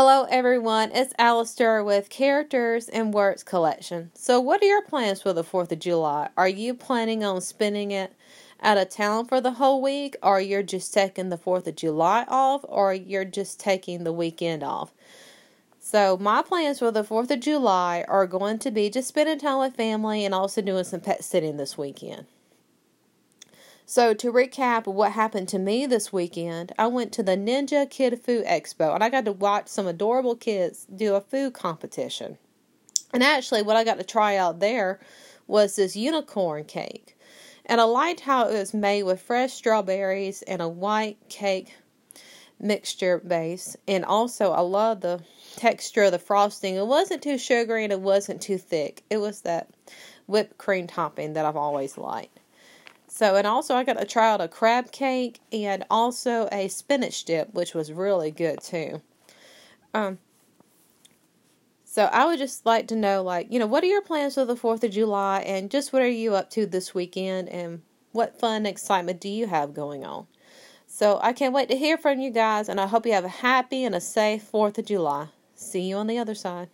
Hello, everyone. It's Alistair with Characters and Words Collection. So, what are your plans for the 4th of July? Are you planning on spending it out of town for the whole week, or you're just taking the 4th of July off, or you're just taking the weekend off? So, my plans for the 4th of July are going to be just spending time with family and also doing some pet sitting this weekend. So, to recap what happened to me this weekend, I went to the Ninja Kid Food Expo and I got to watch some adorable kids do a food competition. And actually, what I got to try out there was this unicorn cake. And I liked how it was made with fresh strawberries and a white cake mixture base. And also, I love the texture of the frosting. It wasn't too sugary and it wasn't too thick. It was that whipped cream topping that I've always liked. So, and also I got to try out a crab cake and also a spinach dip, which was really good too. Um, so I would just like to know, like, you know, what are your plans for the 4th of July and just what are you up to this weekend and what fun excitement do you have going on? So I can't wait to hear from you guys and I hope you have a happy and a safe 4th of July. See you on the other side.